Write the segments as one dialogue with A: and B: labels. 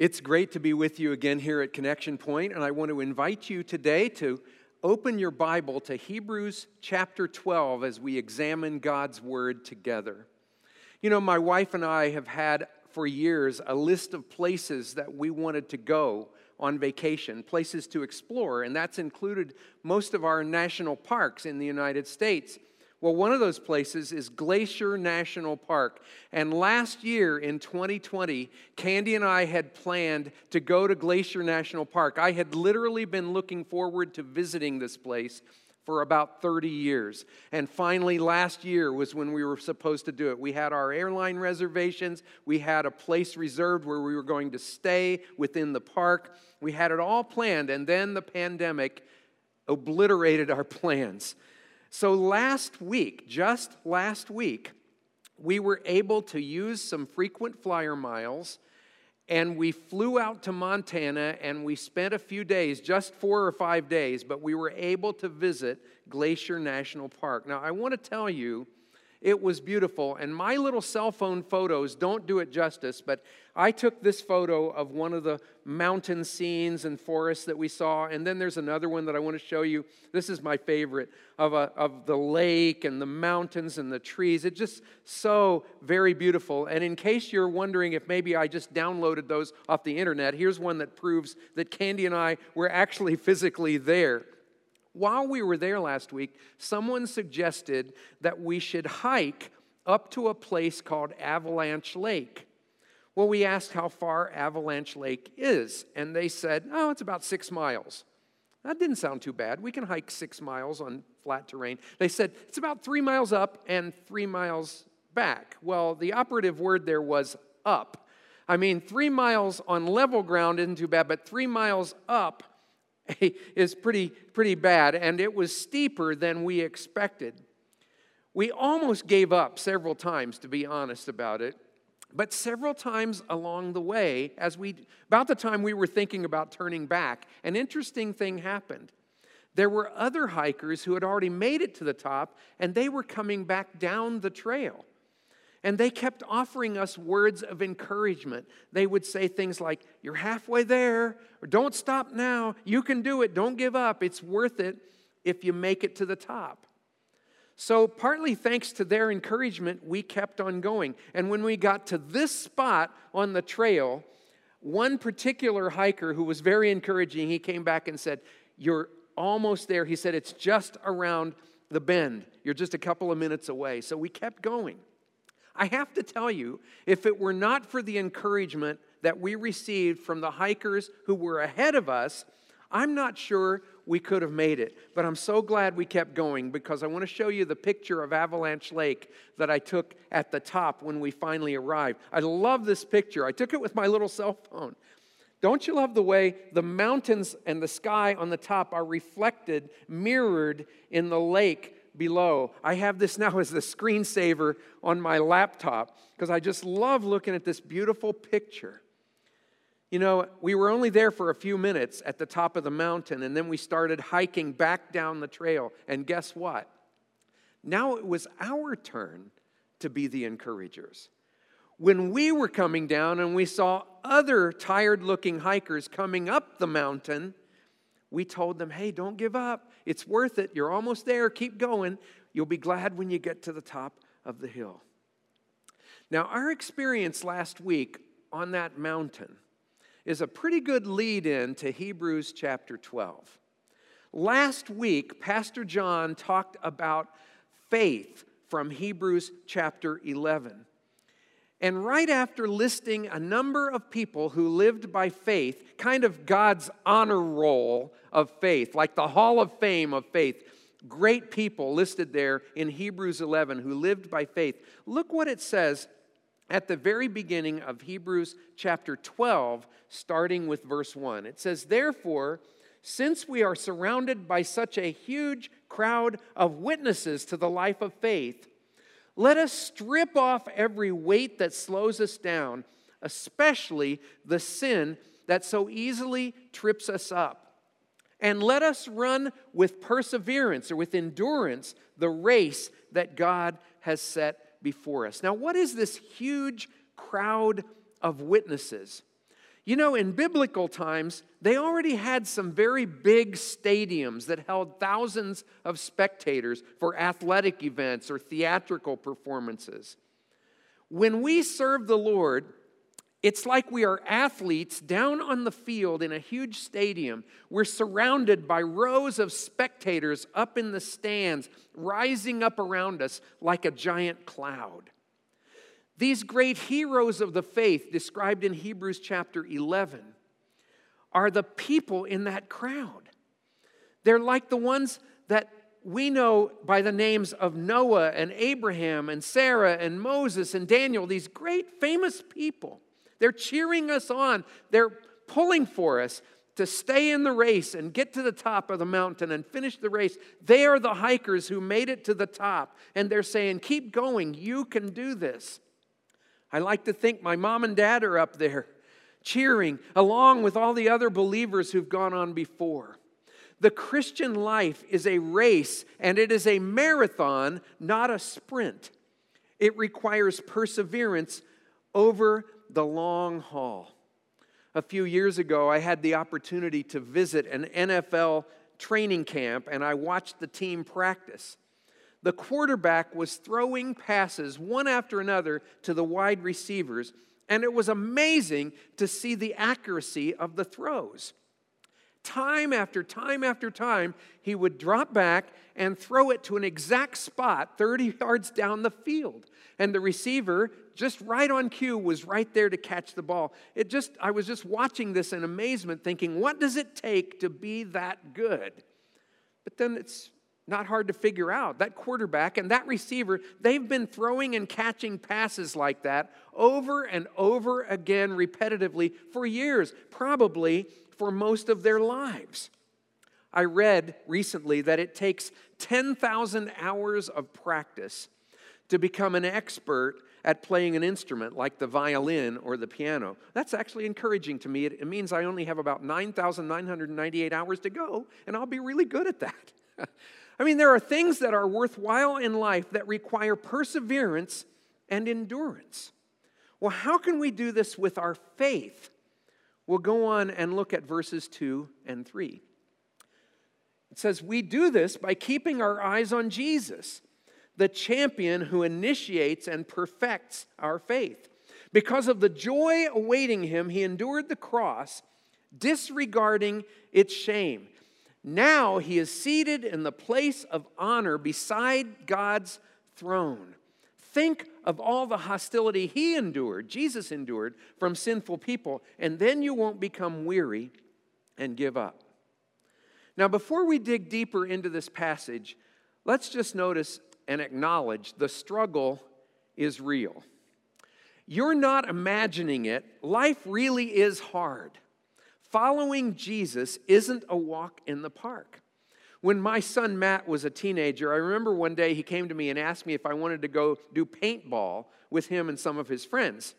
A: It's great to be with you again here at Connection Point, and I want to invite you today to open your Bible to Hebrews chapter 12 as we examine God's Word together. You know, my wife and I have had for years a list of places that we wanted to go on vacation, places to explore, and that's included most of our national parks in the United States. Well, one of those places is Glacier National Park. And last year in 2020, Candy and I had planned to go to Glacier National Park. I had literally been looking forward to visiting this place for about 30 years. And finally, last year was when we were supposed to do it. We had our airline reservations, we had a place reserved where we were going to stay within the park. We had it all planned, and then the pandemic obliterated our plans. So last week, just last week, we were able to use some frequent flyer miles and we flew out to Montana and we spent a few days, just four or five days, but we were able to visit Glacier National Park. Now, I want to tell you it was beautiful. And my little cell phone photos don't do it justice, but I took this photo of one of the mountain scenes and forests that we saw. And then there's another one that I want to show you. This is my favorite of, a, of the lake and the mountains and the trees. It's just so very beautiful. And in case you're wondering if maybe I just downloaded those off the internet, here's one that proves that Candy and I were actually physically there while we were there last week, someone suggested that we should hike up to a place called Avalanche Lake. Well, we asked how far Avalanche Lake is, and they said, oh, it's about six miles. That didn't sound too bad. We can hike six miles on flat terrain. They said, it's about three miles up and three miles back. Well, the operative word there was up. I mean, three miles on level ground isn't too bad, but three miles up is pretty, pretty bad, and it was steeper than we expected. We almost gave up several times, to be honest about it. But several times along the way, as we about the time we were thinking about turning back, an interesting thing happened. There were other hikers who had already made it to the top, and they were coming back down the trail. And they kept offering us words of encouragement. They would say things like, You're halfway there, or Don't stop now, you can do it, don't give up, it's worth it if you make it to the top. So, partly thanks to their encouragement, we kept on going. And when we got to this spot on the trail, one particular hiker who was very encouraging, he came back and said, You're almost there. He said, It's just around the bend. You're just a couple of minutes away. So we kept going. I have to tell you, if it were not for the encouragement that we received from the hikers who were ahead of us, I'm not sure we could have made it. But I'm so glad we kept going because I want to show you the picture of Avalanche Lake that I took at the top when we finally arrived. I love this picture. I took it with my little cell phone. Don't you love the way the mountains and the sky on the top are reflected, mirrored in the lake below. I have this now as the screensaver on my laptop because I just love looking at this beautiful picture. You know, we were only there for a few minutes at the top of the mountain, and then we started hiking back down the trail. And guess what? Now it was our turn to be the encouragers. When we were coming down and we saw other tired looking hikers coming up the mountain, we told them, hey, don't give up. It's worth it. You're almost there. Keep going. You'll be glad when you get to the top of the hill. Now, our experience last week on that mountain is a pretty good lead in to Hebrews chapter 12. Last week, Pastor John talked about faith from Hebrews chapter 11. And right after listing a number of people who lived by faith, kind of God's honor roll of faith, like the Hall of Fame of faith, great people listed there in Hebrews 11 who lived by faith. Look what it says at the very beginning of Hebrews chapter 12, starting with verse 1. It says, Therefore, since we are surrounded by such a huge crowd of witnesses to the life of faith, let us strip off every weight that slows us down, especially the sin that so easily trips us up. And let us run with perseverance or with endurance the race that God has set before us. Now, what is this huge crowd of witnesses? You know, in biblical times, they already had some very big stadiums that held thousands of spectators for athletic events or theatrical performances. When we serve the Lord, it's like we are athletes down on the field in a huge stadium. We're surrounded by rows of spectators up in the stands, rising up around us like a giant cloud. These great heroes of the faith, described in Hebrews chapter 11, are the people in that crowd. They're like the ones that we know by the names of Noah and Abraham and Sarah and Moses and Daniel, these great famous people. They're cheering us on, they're pulling for us to stay in the race and get to the top of the mountain and finish the race. They are the hikers who made it to the top, and they're saying, Keep going, you can do this. I like to think my mom and dad are up there cheering along with all the other believers who've gone on before. The Christian life is a race and it is a marathon, not a sprint. It requires perseverance over the long haul. A few years ago, I had the opportunity to visit an NFL training camp and I watched the team practice the quarterback was throwing passes one after another to the wide receivers, and it was amazing to see the accuracy of the throws. Time after time after time, he would drop back and throw it to an exact spot 30 yards down the field. And the receiver, just right on cue, was right there to catch the ball. It just, I was just watching this in amazement, thinking, what does it take to be that good? But then it's not hard to figure out. That quarterback and that receiver, they've been throwing and catching passes like that over and over again repetitively for years, probably for most of their lives. I read recently that it takes 10,000 hours of practice to become an expert at playing an instrument like the violin or the piano. That's actually encouraging to me. It, means I only have about 9,998 hours to go, and I'll be really good at that. I mean, there are things that are worthwhile in life that require perseverance and endurance. Well, how can we do this with our faith? We'll go on and look at verses 2 and 3. It says, We do this by keeping our eyes on Jesus, the champion who initiates and perfects our faith. Because of the joy awaiting him, he endured the cross, disregarding its shame. Now he is seated in the place of honor beside God's throne. Think of all the hostility he endured, Jesus endured, from sinful people, and then you won't become weary and give up. Now, before we dig deeper into this passage, let's just notice and acknowledge the struggle is real. You're not imagining it, life really is hard. Following Jesus isn't a walk in the park. When my son Matt was a teenager, I remember one day he came to me and asked me if I wanted to go do paintball with him and some of his friends.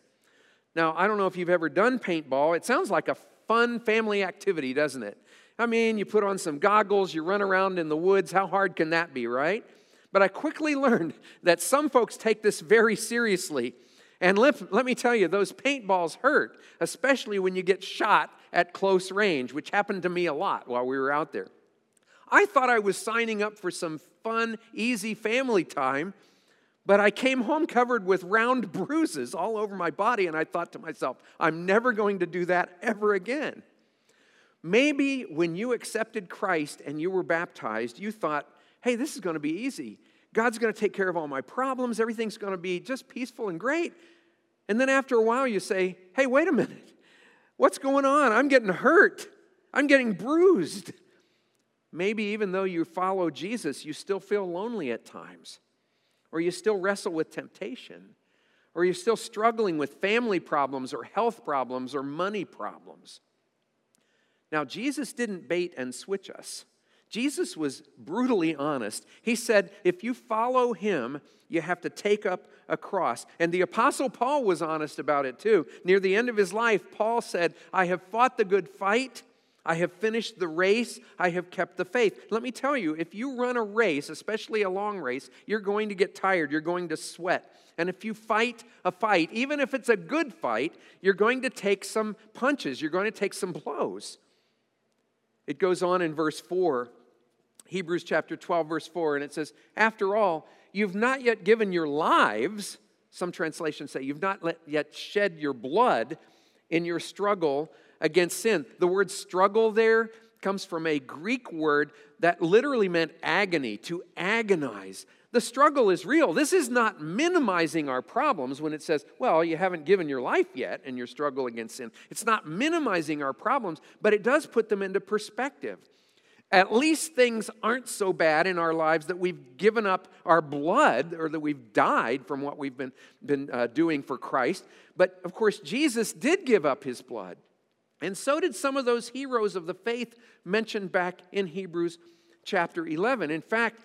A: Now, I don't know if you've ever done paintball. It sounds like a fun family activity, doesn't it? I mean, you put on some goggles, you run around in the woods. How hard can that be, right? But I quickly learned that some folks take this very seriously. And let, let me tell you, those paintballs hurt, especially when you get shot at close range, which happened to me a lot while we were out there. I thought I was signing up for some fun, easy family time, but I came home covered with round bruises all over my body, and I thought to myself, I'm never going to do that ever again. Maybe when you accepted Christ and you were baptized, you thought, hey, this is going to be easy. God's going to take care of all my problems. Everything's going to be just peaceful and great. And then after a while, you say, hey, wait a minute. What's going on? I'm getting hurt. I'm getting bruised. Maybe even though you follow Jesus, you still feel lonely at times, or you still wrestle with temptation, or you're still struggling with family problems, or health problems, or money problems. Now, Jesus didn't bait and switch us. Jesus was brutally honest. He said, if you follow him, you have to take up a cross. And the Apostle Paul was honest about it too. Near the end of his life, Paul said, I have fought the good fight. I have finished the race. I have kept the faith. Let me tell you, if you run a race, especially a long race, you're going to get tired. You're going to sweat. And if you fight a fight, even if it's a good fight, you're going to take some punches. You're going to take some blows. It goes on in verse 4 Hebrews chapter 12, verse 4, and it says, After all, you've not yet given your lives, some translations say, you've not yet shed your blood in your struggle against sin. The word struggle there comes from a Greek word that literally meant agony, to agonize. The struggle is real. This is not minimizing our problems when it says, well, you haven't given your life yet in your struggle against sin. It's not minimizing our problems, but it does put them into perspective at least things aren't so bad in our lives that we've given up our blood or that we've died from what we've been, been uh, doing for Christ. But of course, Jesus did give up his blood. And so did some of those heroes of the faith mentioned back in Hebrews chapter 11. In fact,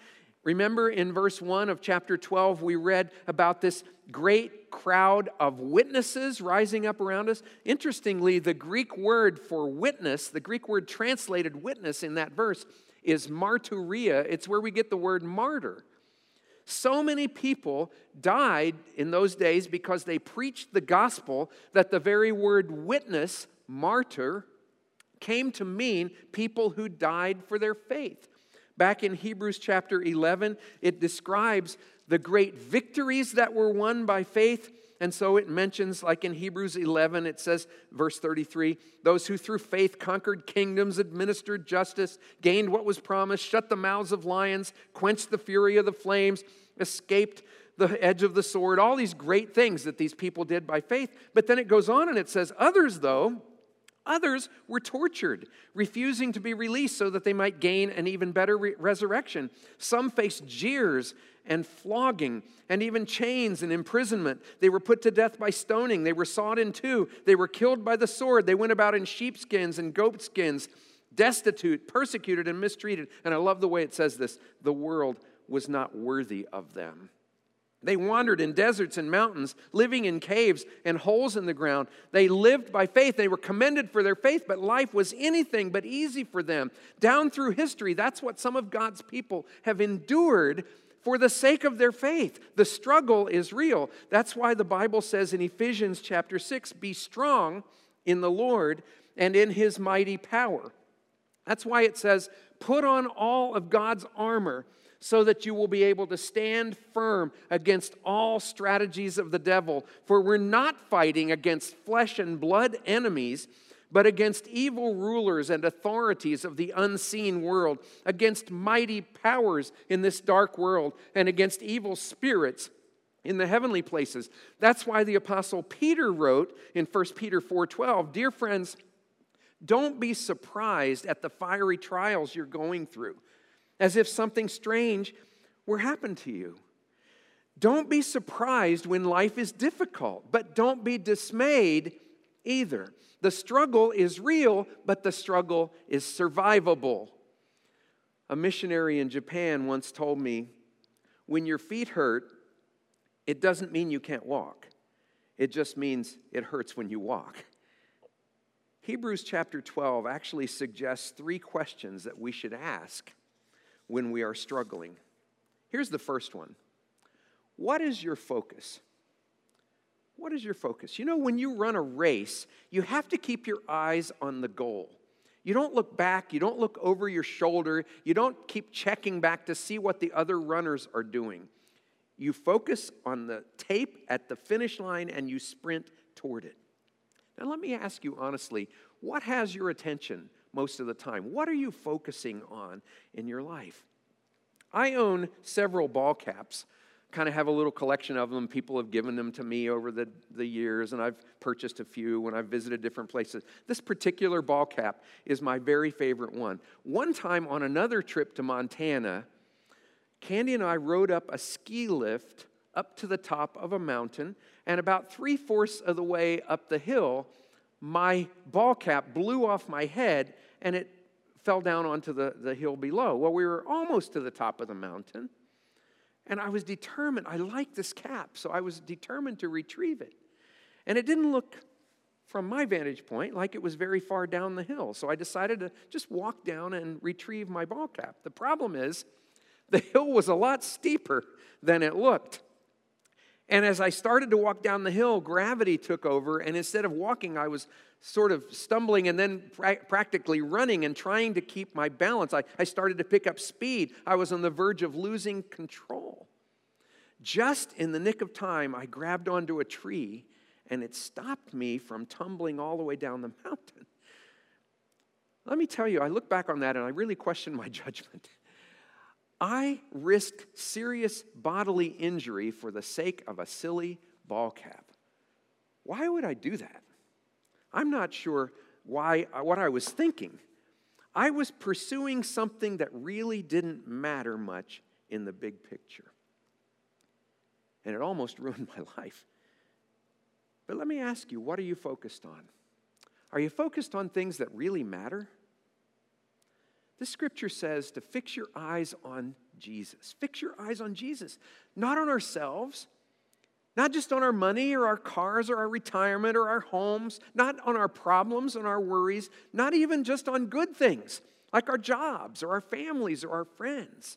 A: Remember in verse 1 of chapter 12, we read about this great crowd of witnesses rising up around us. Interestingly, the Greek word for witness, the Greek word translated witness in that verse, is martyria. It's where we get the word martyr. So many people died in those days because they preached the gospel that the very word witness, martyr, came to mean people who died for their faith Back in Hebrews chapter 11, it describes the great victories that were won by faith. And so it mentions, like in Hebrews 11, it says, verse 33 those who through faith conquered kingdoms, administered justice, gained what was promised, shut the mouths of lions, quenched the fury of the flames, escaped the edge of the sword, all these great things that these people did by faith. But then it goes on and it says, others, though, Others were tortured, refusing to be released so that they might gain an even better re- resurrection. Some faced jeers and flogging and even chains and imprisonment. They were put to death by stoning. They were sawed in two. They were killed by the sword. They went about in sheepskins and goatskins, destitute, persecuted, and mistreated. And I love the way it says this the world was not worthy of them. They wandered in deserts and mountains, living in caves and holes in the ground. They lived by faith. They were commended for their faith, but life was anything but easy for them. Down through history, that's what some of God's people have endured for the sake of their faith. The struggle is real. That's why the Bible says in Ephesians chapter 6 be strong in the Lord and in his mighty power. That's why it says, put on all of God's armor so that you will be able to stand firm against all strategies of the devil. For we're not fighting against flesh and blood enemies, but against evil rulers and authorities of the unseen world, against mighty powers in this dark world, and against evil spirits in the heavenly places. That's why the apostle Peter wrote in 1 Peter 4:12, "Dear friends, don't be surprised at the fiery trials you're going through." as if something strange were happened to you. Don't be surprised when life is difficult, but don't be dismayed either. The struggle is real, but the struggle is survivable. A missionary in Japan once told me when your feet hurt, it doesn't mean you can't walk, it just means it hurts when you walk. Hebrews chapter 12 actually suggests three questions that we should ask when we are struggling. Here's the first one What is your focus? What is your focus? You know, when you run a race, you have to keep your eyes on the goal. You don't look back, you don't look over your shoulder, you don't keep checking back to see what the other runners are doing. You focus on the tape at the finish line and you sprint toward it. Now, let me ask you honestly what has your attention? most of the time? What are you focusing on in your life? I own several ball caps. Kind of have a little collection of them. People have given them to me over the, the years, and I've purchased a few when I've visited different places. This particular ball cap is my very favorite one. One time on another trip to Montana, Candy and I rode up a ski lift up to the top of a mountain, and about three fourths of the way up the hill, my ball cap blew off my head and it fell down onto the, the hill below. Well, we were almost to the top of the mountain, and I was determined. I liked this cap, so I was determined to retrieve it. And it didn't look, from my vantage point, like it was very far down the hill. So I decided to just walk down and retrieve my ball cap. The problem is, the hill was a lot steeper than it looked. And as I started to walk down the hill, gravity took over. And instead of walking, I was sort of stumbling and then pra- practically running and trying to keep my balance. I, I started to pick up speed. I was on the verge of losing control. Just in the nick of time, I grabbed onto a tree and it stopped me from tumbling all the way down the mountain. Let me tell you, I look back on that and I really question my judgment. I risked serious bodily injury for the sake of a silly ball cap. Why would I do that? I'm not sure why what I was thinking. I was pursuing something that really didn't matter much in the big picture. And it almost ruined my life. But let me ask you, what are you focused on? Are you focused on things that really matter? This scripture says to fix your eyes on Jesus. Fix your eyes on Jesus, not on ourselves, not just on our money or our cars or our retirement or our homes, not on our problems and our worries, not even just on good things like our jobs or our families or our friends.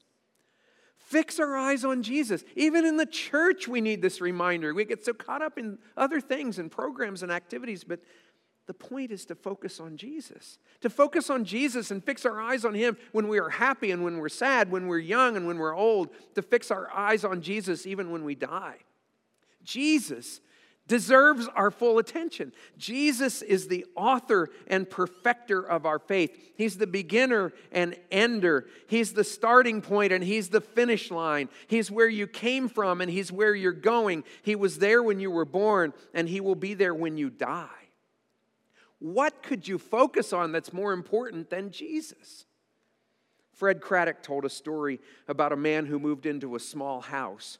A: Fix our eyes on Jesus. Even in the church, we need this reminder. We get so caught up in other things and programs and activities, but the point is to focus on Jesus, to focus on Jesus and fix our eyes on Him when we are happy and when we're sad, when we're young and when we're old, to fix our eyes on Jesus even when we die. Jesus deserves our full attention. Jesus is the author and perfecter of our faith. He's the beginner and ender. He's the starting point and he's the finish line. He's where you came from and he's where you're going. He was there when you were born and he will be there when you die. What could you focus on that's more important than Jesus? Fred Craddock told a story about a man who moved into a small house.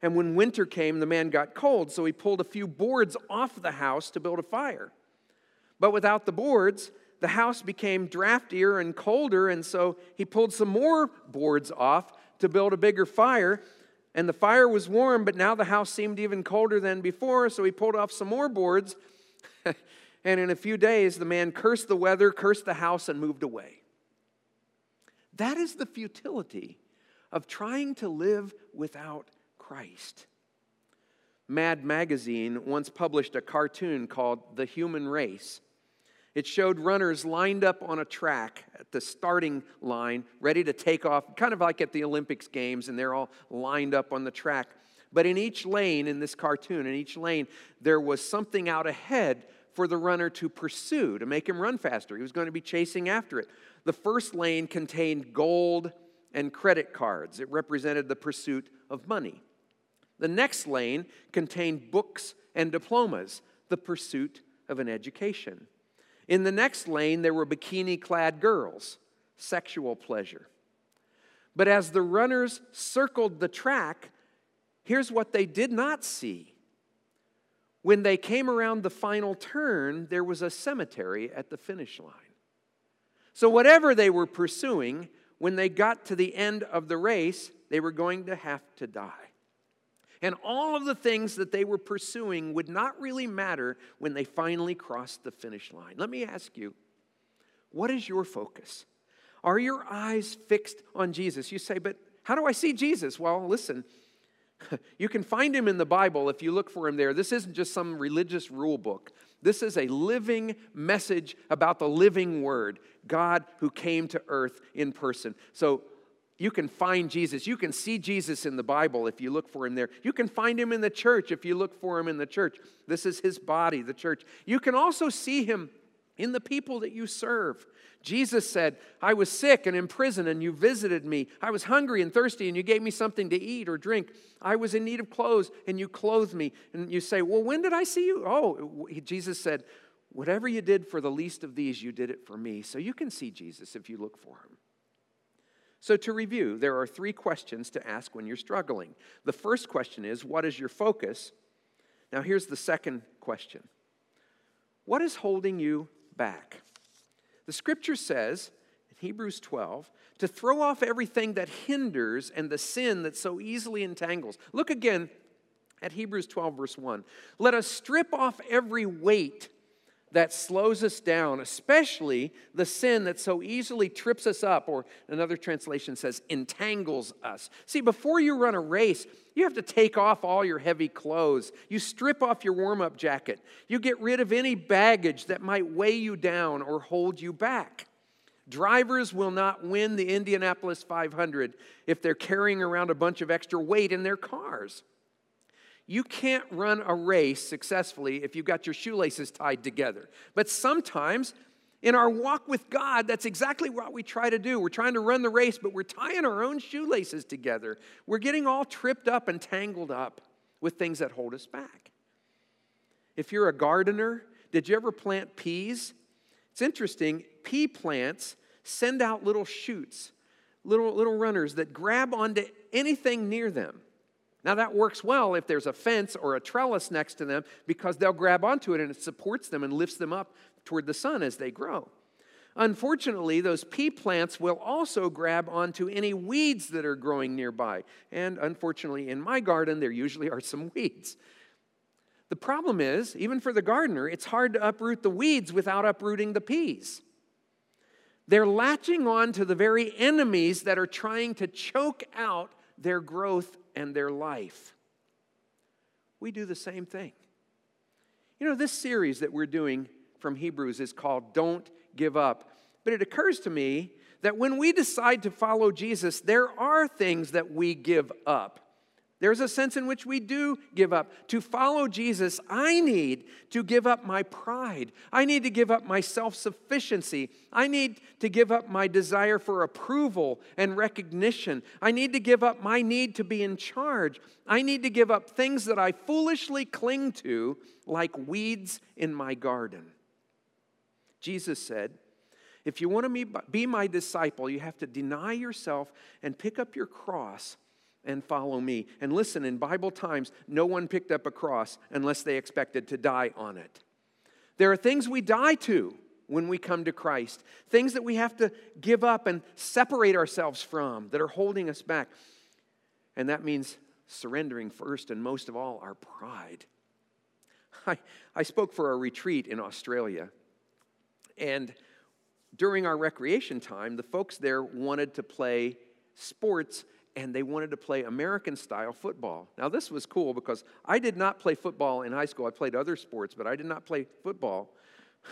A: And when winter came, the man got cold, so he pulled a few boards off the house to build a fire. But without the boards, the house became draftier and colder, and so he pulled some more boards off to build a bigger fire. And the fire was warm, but now the house seemed even colder than before, so he pulled off some more boards. And in a few days, the man cursed the weather, cursed the house, and moved away. That is the futility of trying to live without Christ. Mad Magazine once published a cartoon called The Human Race. It showed runners lined up on a track at the starting line, ready to take off, kind of like at the Olympics Games, and they're all lined up on the track. But in each lane, in this cartoon, in each lane, there was something out ahead for the runner to pursue, to make him run faster. He was going to be chasing after it. The first lane contained gold and credit cards, it represented the pursuit of money. The next lane contained books and diplomas, the pursuit of an education. In the next lane, there were bikini clad girls, sexual pleasure. But as the runners circled the track, here's what they did not see when they came around the final turn, there was a cemetery at the finish line. So, whatever they were pursuing, when they got to the end of the race, they were going to have to die. And all of the things that they were pursuing would not really matter when they finally crossed the finish line. Let me ask you, what is your focus? Are your eyes fixed on Jesus? You say, but how do I see Jesus? Well, listen, you can find him in the Bible if you look for him there. This isn't just some religious rule book. This is a living message about the living word, God who came to earth in person. So you can find Jesus. You can see Jesus in the Bible if you look for him there. You can find him in the church if you look for him in the church. This is his body, the church. You can also see him in the people that you serve. Jesus said, I was sick and in prison, and you visited me. I was hungry and thirsty, and you gave me something to eat or drink. I was in need of clothes, and you clothed me. And you say, Well, when did I see you? Oh, Jesus said, Whatever you did for the least of these, you did it for me. So you can see Jesus if you look for him. So, to review, there are three questions to ask when you're struggling. The first question is, What is your focus? Now, here's the second question What is holding you back? The scripture says in Hebrews 12 to throw off everything that hinders and the sin that so easily entangles. Look again at Hebrews 12, verse 1. Let us strip off every weight that slows us down, especially the sin that so easily trips us up, or another translation says, entangles us. See, before you run a race, you have to take off all your heavy clothes. You strip off your warm up jacket. You get rid of any baggage that might weigh you down or hold you back. Drivers will not win the Indianapolis 500 if they're carrying around a bunch of extra weight in their cars. You can't run a race successfully if you've got your shoelaces tied together. But sometimes in our walk with God, that's exactly what we try to do. We're trying to run the race, but we're tying our own shoelaces together. We're getting all tripped up and tangled up with things that hold us back. If you're a gardener, did you ever plant peas? It's interesting, pea plants send out little shoots, little, little runners that grab onto anything near them. Now, that works well if there's a fence or a trellis next to them because they'll grab onto it and it supports them and lifts them up toward the sun as they grow. Unfortunately, those pea plants will also grab onto any weeds that are growing nearby. And unfortunately, in my garden, there usually are some weeds. The problem is, even for the gardener, it's hard to uproot the weeds without uprooting the peas. They're latching on to the very enemies that are trying to choke out their growth and their life. We do the same thing. You know, this series that we're doing from Hebrews is called Don't Give Up. But it occurs to me that when we decide to follow Jesus, there are things that we give up. There's a sense in which we do give up. To follow Jesus, I need to give up my pride. I need to give up my self sufficiency. I need to give up my desire for approval and recognition. I need to give up my need to be in charge. I need to give up things that I foolishly cling to like weeds in my garden. Jesus said, if you want to be my disciple, you have to deny yourself and pick up your cross and follow me. And listen, in Bible times, no one picked up a cross unless they expected to die on it. There are things we die to when we come to Christ, things that we have to give up and separate ourselves from that are holding us back. And that means surrendering first and most of all our pride. I, I spoke for a retreat in Australia, and during our recreation time, the folks there wanted to play sports and they wanted to play American style football. Now, this was cool because I did not play football in high school. I played other sports, but I did not play football.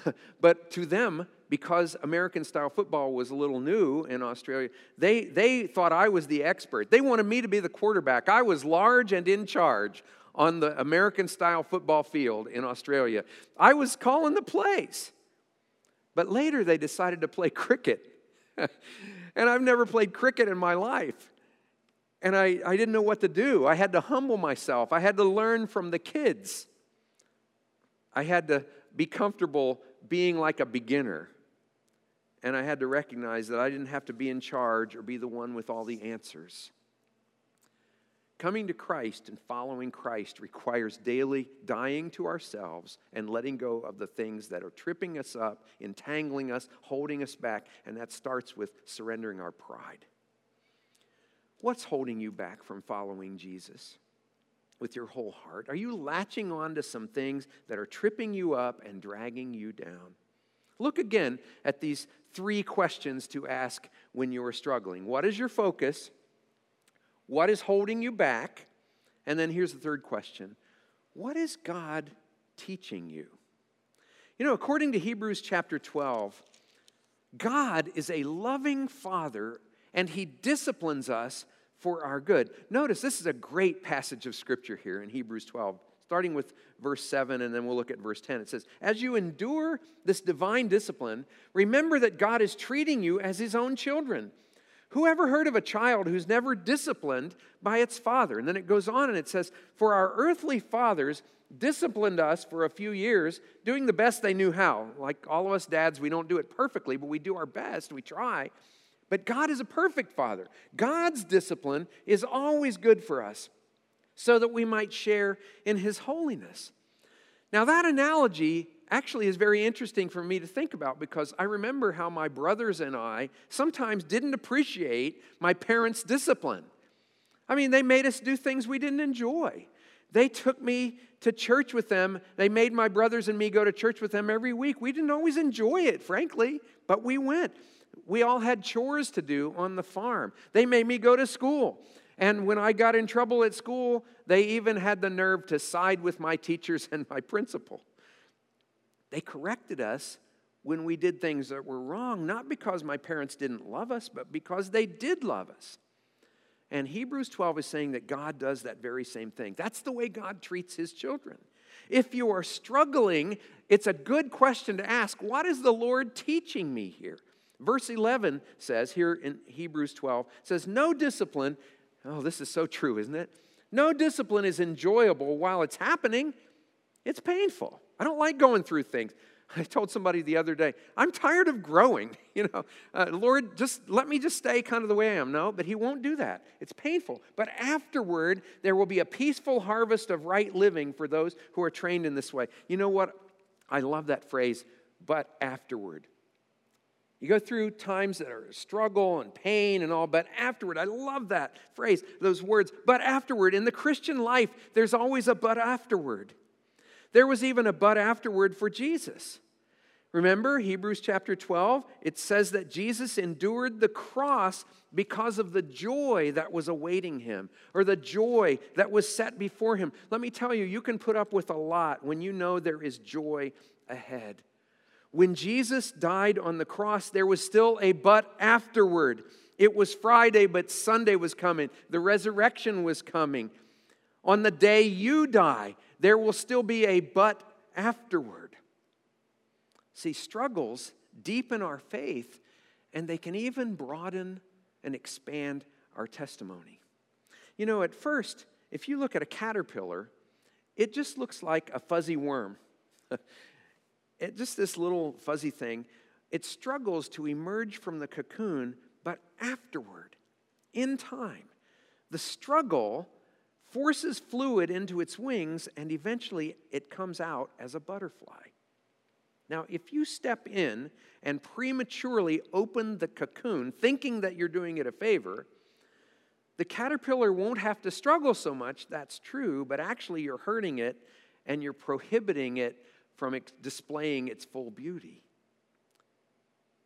A: but to them, because American style football was a little new in Australia, they, they thought I was the expert. They wanted me to be the quarterback. I was large and in charge on the American style football field in Australia. I was calling the plays. But later they decided to play cricket. and I've never played cricket in my life and I, I didn't know what to do. I had to humble myself. I had to learn from the kids. I had to be comfortable being like a beginner. And I had to recognize that I didn't have to be in charge or be the one with all the answers. Coming to Christ and following Christ requires daily dying to ourselves and letting go of the things that are tripping us up, entangling us, holding us back, and that starts with surrendering our pride. What's holding you back from following Jesus with your whole heart? Are you latching on to some things that are tripping you up and dragging you down? Look again at these three questions to ask when you are struggling. What is your focus? What is holding you back? And then here's the third question What is God teaching you? You know, according to Hebrews chapter 12, God is a loving father and he disciplines us for our good. Notice this is a great passage of scripture here in Hebrews 12, starting with verse 7, and then we'll look at verse 10. It says, As you endure this divine discipline, remember that God is treating you as his own children. Who ever heard of a child who's never disciplined by its father? And then it goes on and it says, For our earthly fathers disciplined us for a few years, doing the best they knew how. Like all of us dads, we don't do it perfectly, but we do our best, we try. But God is a perfect father. God's discipline is always good for us so that we might share in his holiness. Now, that analogy actually is very interesting for me to think about because I remember how my brothers and I sometimes didn't appreciate my parents' discipline. I mean, they made us do things we didn't enjoy. They took me to church with them. They made my brothers and me go to church with them every week. We didn't always enjoy it, frankly, but we went. We all had chores to do on the farm. They made me go to school. And when I got in trouble at school, they even had the nerve to side with my teachers and my principal. They corrected us when we did things that were wrong, not because my parents didn't love us, but because they did love us. And Hebrews 12 is saying that God does that very same thing. That's the way God treats his children. If you are struggling, it's a good question to ask what is the Lord teaching me here? Verse 11 says, here in Hebrews 12, says, No discipline, oh, this is so true, isn't it? No discipline is enjoyable while it's happening. It's painful. I don't like going through things. I told somebody the other day, I'm tired of growing. You know, uh, Lord, just let me just stay kind of the way I am. No, but He won't do that. It's painful. But afterward, there will be a peaceful harvest of right living for those who are trained in this way. You know what? I love that phrase, but afterward. You go through times that are struggle and pain and all, but afterward, I love that phrase, those words, but afterward. In the Christian life, there's always a but afterward. There was even a but afterward for Jesus. Remember Hebrews chapter 12? It says that Jesus endured the cross because of the joy that was awaiting him or the joy that was set before him. Let me tell you, you can put up with a lot when you know there is joy ahead. When Jesus died on the cross, there was still a but afterward. It was Friday, but Sunday was coming. The resurrection was coming. On the day you die, there will still be a but afterward. See, struggles deepen our faith and they can even broaden and expand our testimony. You know, at first, if you look at a caterpillar, it just looks like a fuzzy worm. it, just this little fuzzy thing, it struggles to emerge from the cocoon, but afterward, in time, the struggle forces fluid into its wings, and eventually it comes out as a butterfly. Now, if you step in and prematurely open the cocoon, thinking that you're doing it a favor, the caterpillar won't have to struggle so much, that's true, but actually you're hurting it and you're prohibiting it from ex- displaying its full beauty.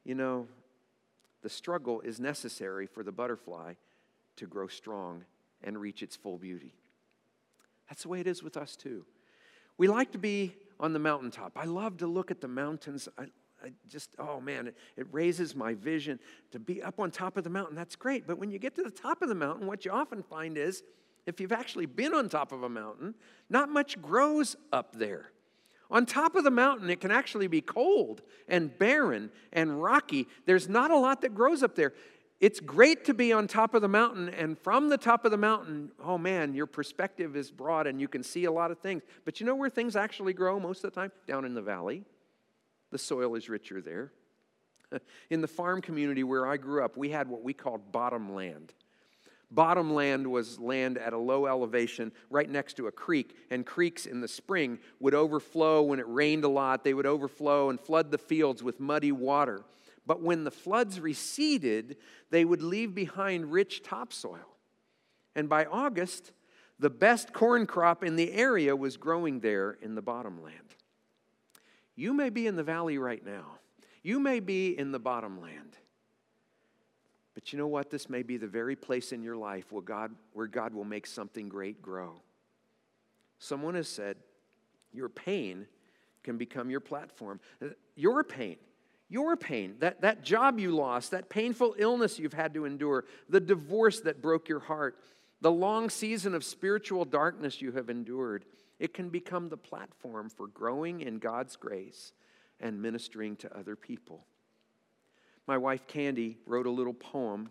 A: You know, the struggle is necessary for the butterfly to grow strong and reach its full beauty. That's the way it is with us, too. We like to be on the mountaintop. I love to look at the mountains. I, I just, oh man, it, it raises my vision. To be up on top of the mountain, that's great. But when you get to the top of the mountain, what you often find is if you've actually been on top of a mountain, not much grows up there. On top of the mountain, it can actually be cold and barren and rocky. There's not a lot that grows up there. It's great to be on top of the mountain, and from the top of the mountain, oh man, your perspective is broad and you can see a lot of things. But you know where things actually grow most of the time? Down in the valley. The soil is richer there. In the farm community where I grew up, we had what we called bottom land. Bottom land was land at a low elevation right next to a creek, and creeks in the spring would overflow when it rained a lot. They would overflow and flood the fields with muddy water. But when the floods receded, they would leave behind rich topsoil. And by August, the best corn crop in the area was growing there in the bottom land. You may be in the valley right now, you may be in the bottom land. But you know what? This may be the very place in your life where God, where God will make something great grow. Someone has said, Your pain can become your platform. Uh, your pain, your pain, that, that job you lost, that painful illness you've had to endure, the divorce that broke your heart, the long season of spiritual darkness you have endured, it can become the platform for growing in God's grace and ministering to other people. My wife Candy wrote a little poem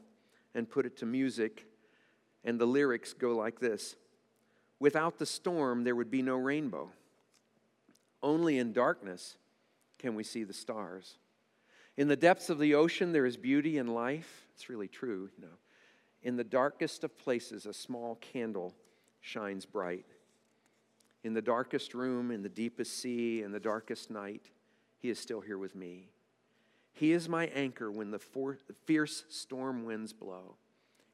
A: and put it to music, and the lyrics go like this Without the storm, there would be no rainbow. Only in darkness can we see the stars. In the depths of the ocean, there is beauty and life. It's really true, you know. In the darkest of places, a small candle shines bright. In the darkest room, in the deepest sea, in the darkest night, He is still here with me. He is my anchor when the for- fierce storm winds blow.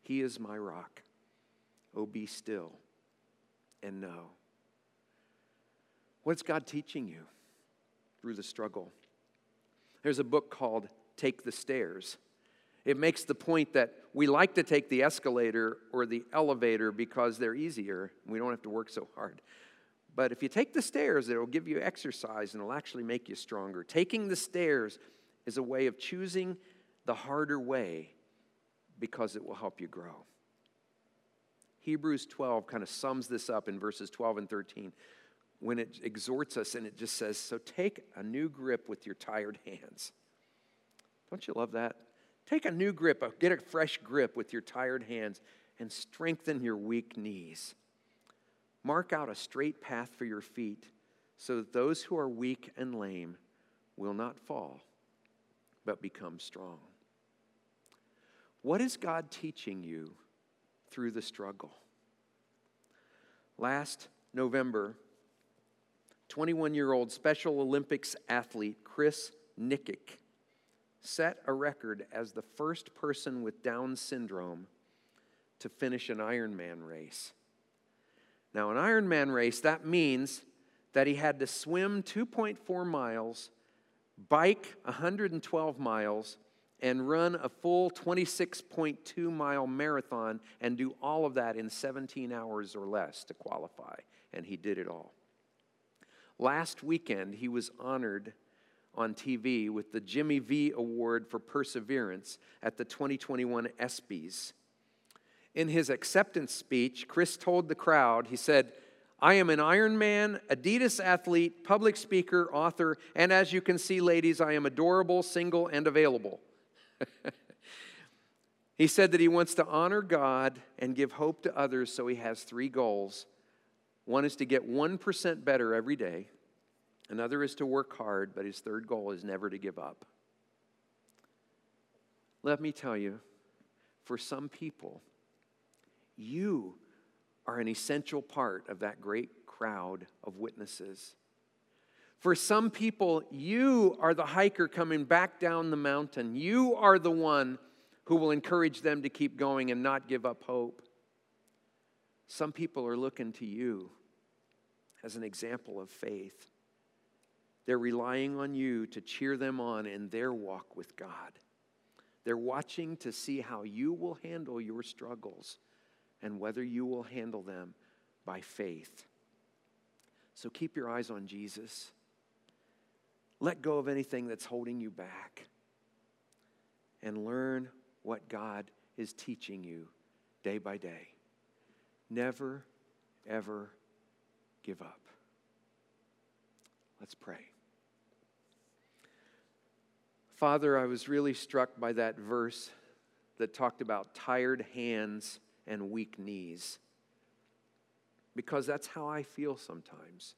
A: He is my rock. Oh, be still and know. What's God teaching you through the struggle? There's a book called Take the Stairs. It makes the point that we like to take the escalator or the elevator because they're easier. We don't have to work so hard. But if you take the stairs, it'll give you exercise and it'll actually make you stronger. Taking the stairs is a way of choosing the harder way because it will help you grow. Hebrews 12 kind of sums this up in verses 12 and 13 when it exhorts us and it just says, So take a new grip with your tired hands. Don't you love that? Take a new grip, get a fresh grip with your tired hands and strengthen your weak knees. Mark out a straight path for your feet so that those who are weak and lame will not fall but become strong. What is God teaching you through the struggle? Last November, 21 year old Special Olympics athlete Chris Nikic set a record as the first person with Down syndrome to finish an Ironman race. Now, an Ironman race, that means that he had to swim 2.4 miles bike 112 miles, and run a full 26.2 mile marathon and do all of that in 17 hours or less to qualify. And he did it all. Last weekend, he was honored on TV with the Jimmy V Award for Perseverance at the 2021 ESPYs. In his acceptance speech, Chris told the crowd, he said, I am an Ironman, Adidas athlete, public speaker, author, and as you can see, ladies, I am adorable, single, and available. he said that he wants to honor God and give hope to others, so he has three goals. One is to get 1% better every day, another is to work hard, but his third goal is never to give up. Let me tell you, for some people, you are an essential part of that great crowd of witnesses. For some people, you are the hiker coming back down the mountain. You are the one who will encourage them to keep going and not give up hope. Some people are looking to you as an example of faith. They're relying on you to cheer them on in their walk with God. They're watching to see how you will handle your struggles and whether you will handle them by faith. So keep your eyes on Jesus. Let go of anything that's holding you back and learn what God is teaching you day by day. Never, ever give up. Let's pray. Father, I was really struck by that verse that talked about tired hands and weak knees. Because that's how I feel sometimes.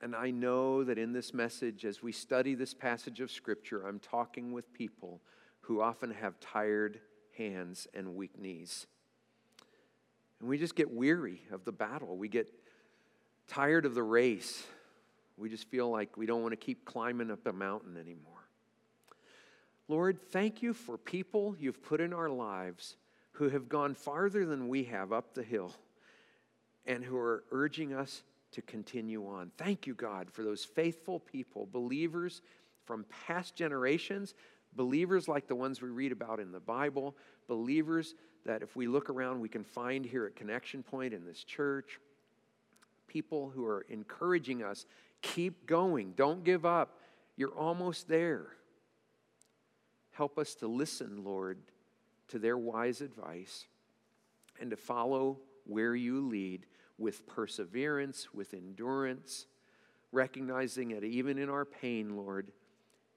A: And I know that in this message, as we study this passage of Scripture, I'm talking with people who often have tired hands and weak knees. And we just get weary of the battle. We get tired of the race. We just feel like we don't want to keep climbing up a mountain anymore. Lord, thank you for people you've put in our lives who have gone farther than we have up the hill and who are urging us to continue on. Thank you, God, for those faithful people, believers from past generations, believers like the ones we read about in the Bible, believers that if we look around, we can find here at Connection Point in this church, people who are encouraging us keep going, don't give up. You're almost there. Help us to listen, Lord to their wise advice and to follow where you lead with perseverance, with endurance, recognizing that even in our pain, Lord,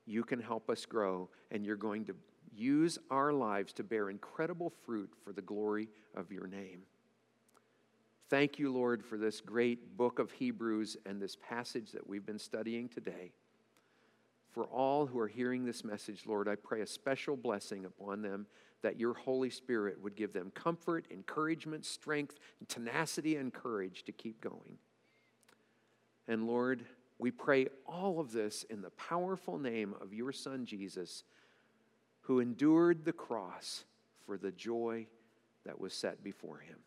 A: you can help us grow and you're going to use our lives to bear incredible fruit for the glory of your name. Thank you, Lord, for this great book of Hebrews and this passage that we've been studying today. For all who are hearing this message, Lord, I pray a special blessing upon them that your Holy Spirit would give them comfort, encouragement, strength, tenacity, and courage to keep going. And Lord, we pray all of this in the powerful name of your Son Jesus, who endured the cross for the joy that was set before him.